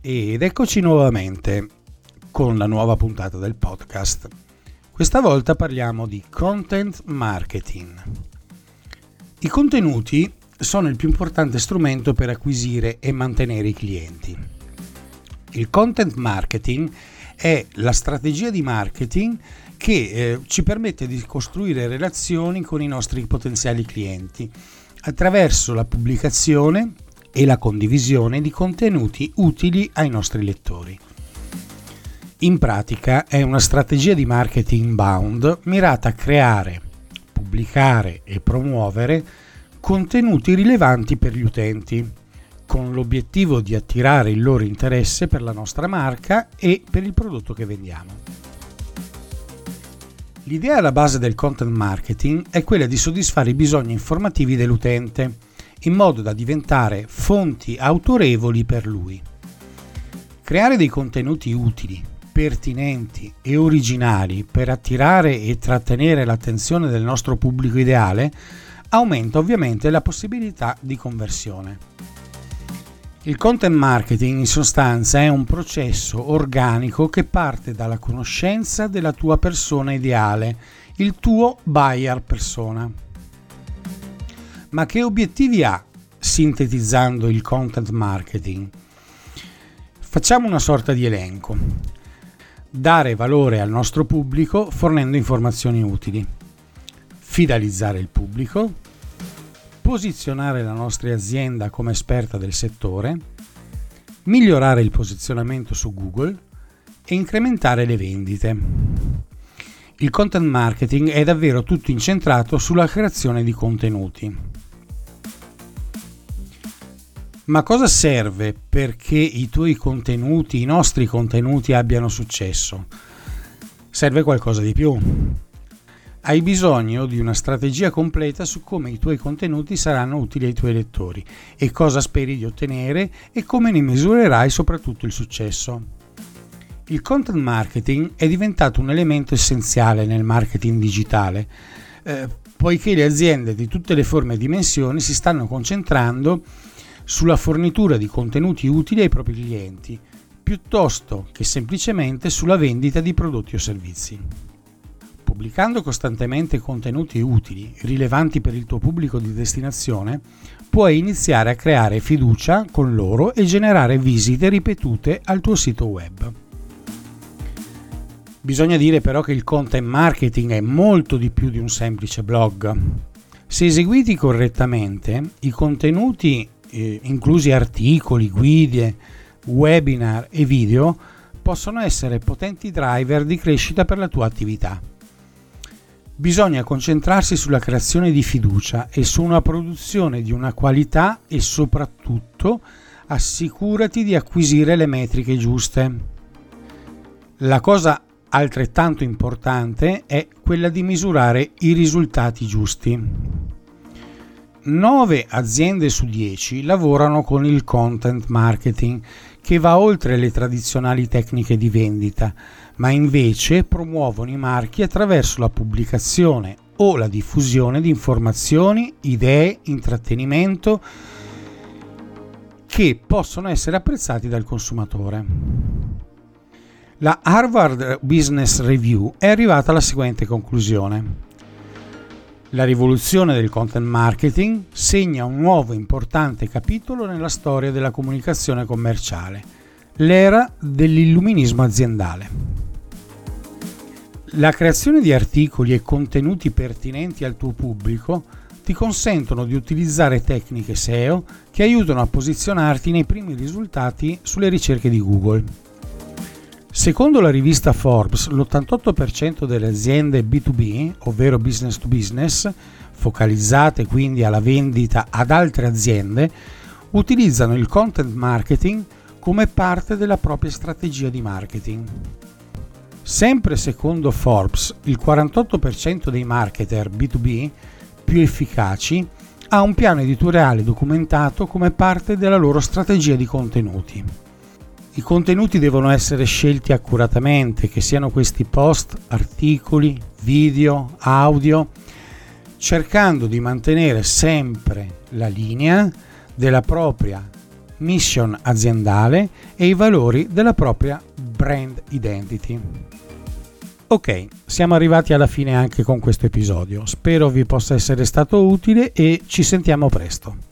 ed eccoci nuovamente con la nuova puntata del podcast. Questa volta parliamo di content marketing. I contenuti sono il più importante strumento per acquisire e mantenere i clienti. Il content marketing è la strategia di marketing che eh, ci permette di costruire relazioni con i nostri potenziali clienti attraverso la pubblicazione, e la condivisione di contenuti utili ai nostri lettori. In pratica è una strategia di marketing inbound mirata a creare, pubblicare e promuovere contenuti rilevanti per gli utenti, con l'obiettivo di attirare il loro interesse per la nostra marca e per il prodotto che vendiamo. L'idea alla base del content marketing è quella di soddisfare i bisogni informativi dell'utente in modo da diventare fonti autorevoli per lui. Creare dei contenuti utili, pertinenti e originali per attirare e trattenere l'attenzione del nostro pubblico ideale aumenta ovviamente la possibilità di conversione. Il content marketing in sostanza è un processo organico che parte dalla conoscenza della tua persona ideale, il tuo buyer persona. Ma che obiettivi ha sintetizzando il content marketing? Facciamo una sorta di elenco. Dare valore al nostro pubblico fornendo informazioni utili. Fidelizzare il pubblico. Posizionare la nostra azienda come esperta del settore. Migliorare il posizionamento su Google e incrementare le vendite. Il content marketing è davvero tutto incentrato sulla creazione di contenuti. Ma cosa serve perché i tuoi contenuti, i nostri contenuti abbiano successo? Serve qualcosa di più. Hai bisogno di una strategia completa su come i tuoi contenuti saranno utili ai tuoi lettori e cosa speri di ottenere e come ne misurerai soprattutto il successo. Il content marketing è diventato un elemento essenziale nel marketing digitale, eh, poiché le aziende di tutte le forme e dimensioni si stanno concentrando sulla fornitura di contenuti utili ai propri clienti, piuttosto che semplicemente sulla vendita di prodotti o servizi. Pubblicando costantemente contenuti utili, rilevanti per il tuo pubblico di destinazione, puoi iniziare a creare fiducia con loro e generare visite ripetute al tuo sito web. Bisogna dire però che il content marketing è molto di più di un semplice blog. Se eseguiti correttamente, i contenuti eh, inclusi articoli, guide, webinar e video, possono essere potenti driver di crescita per la tua attività. Bisogna concentrarsi sulla creazione di fiducia e su una produzione di una qualità e soprattutto assicurati di acquisire le metriche giuste. La cosa altrettanto importante è quella di misurare i risultati giusti. 9 aziende su 10 lavorano con il content marketing che va oltre le tradizionali tecniche di vendita, ma invece promuovono i marchi attraverso la pubblicazione o la diffusione di informazioni, idee, intrattenimento che possono essere apprezzati dal consumatore. La Harvard Business Review è arrivata alla seguente conclusione. La rivoluzione del content marketing segna un nuovo importante capitolo nella storia della comunicazione commerciale, l'era dell'illuminismo aziendale. La creazione di articoli e contenuti pertinenti al tuo pubblico ti consentono di utilizzare tecniche SEO che aiutano a posizionarti nei primi risultati sulle ricerche di Google. Secondo la rivista Forbes, l'88% delle aziende B2B, ovvero business to business, focalizzate quindi alla vendita ad altre aziende, utilizzano il content marketing come parte della propria strategia di marketing. Sempre secondo Forbes, il 48% dei marketer B2B più efficaci ha un piano editoriale documentato come parte della loro strategia di contenuti. I contenuti devono essere scelti accuratamente, che siano questi post, articoli, video, audio, cercando di mantenere sempre la linea della propria mission aziendale e i valori della propria brand identity. Ok, siamo arrivati alla fine anche con questo episodio. Spero vi possa essere stato utile e ci sentiamo presto.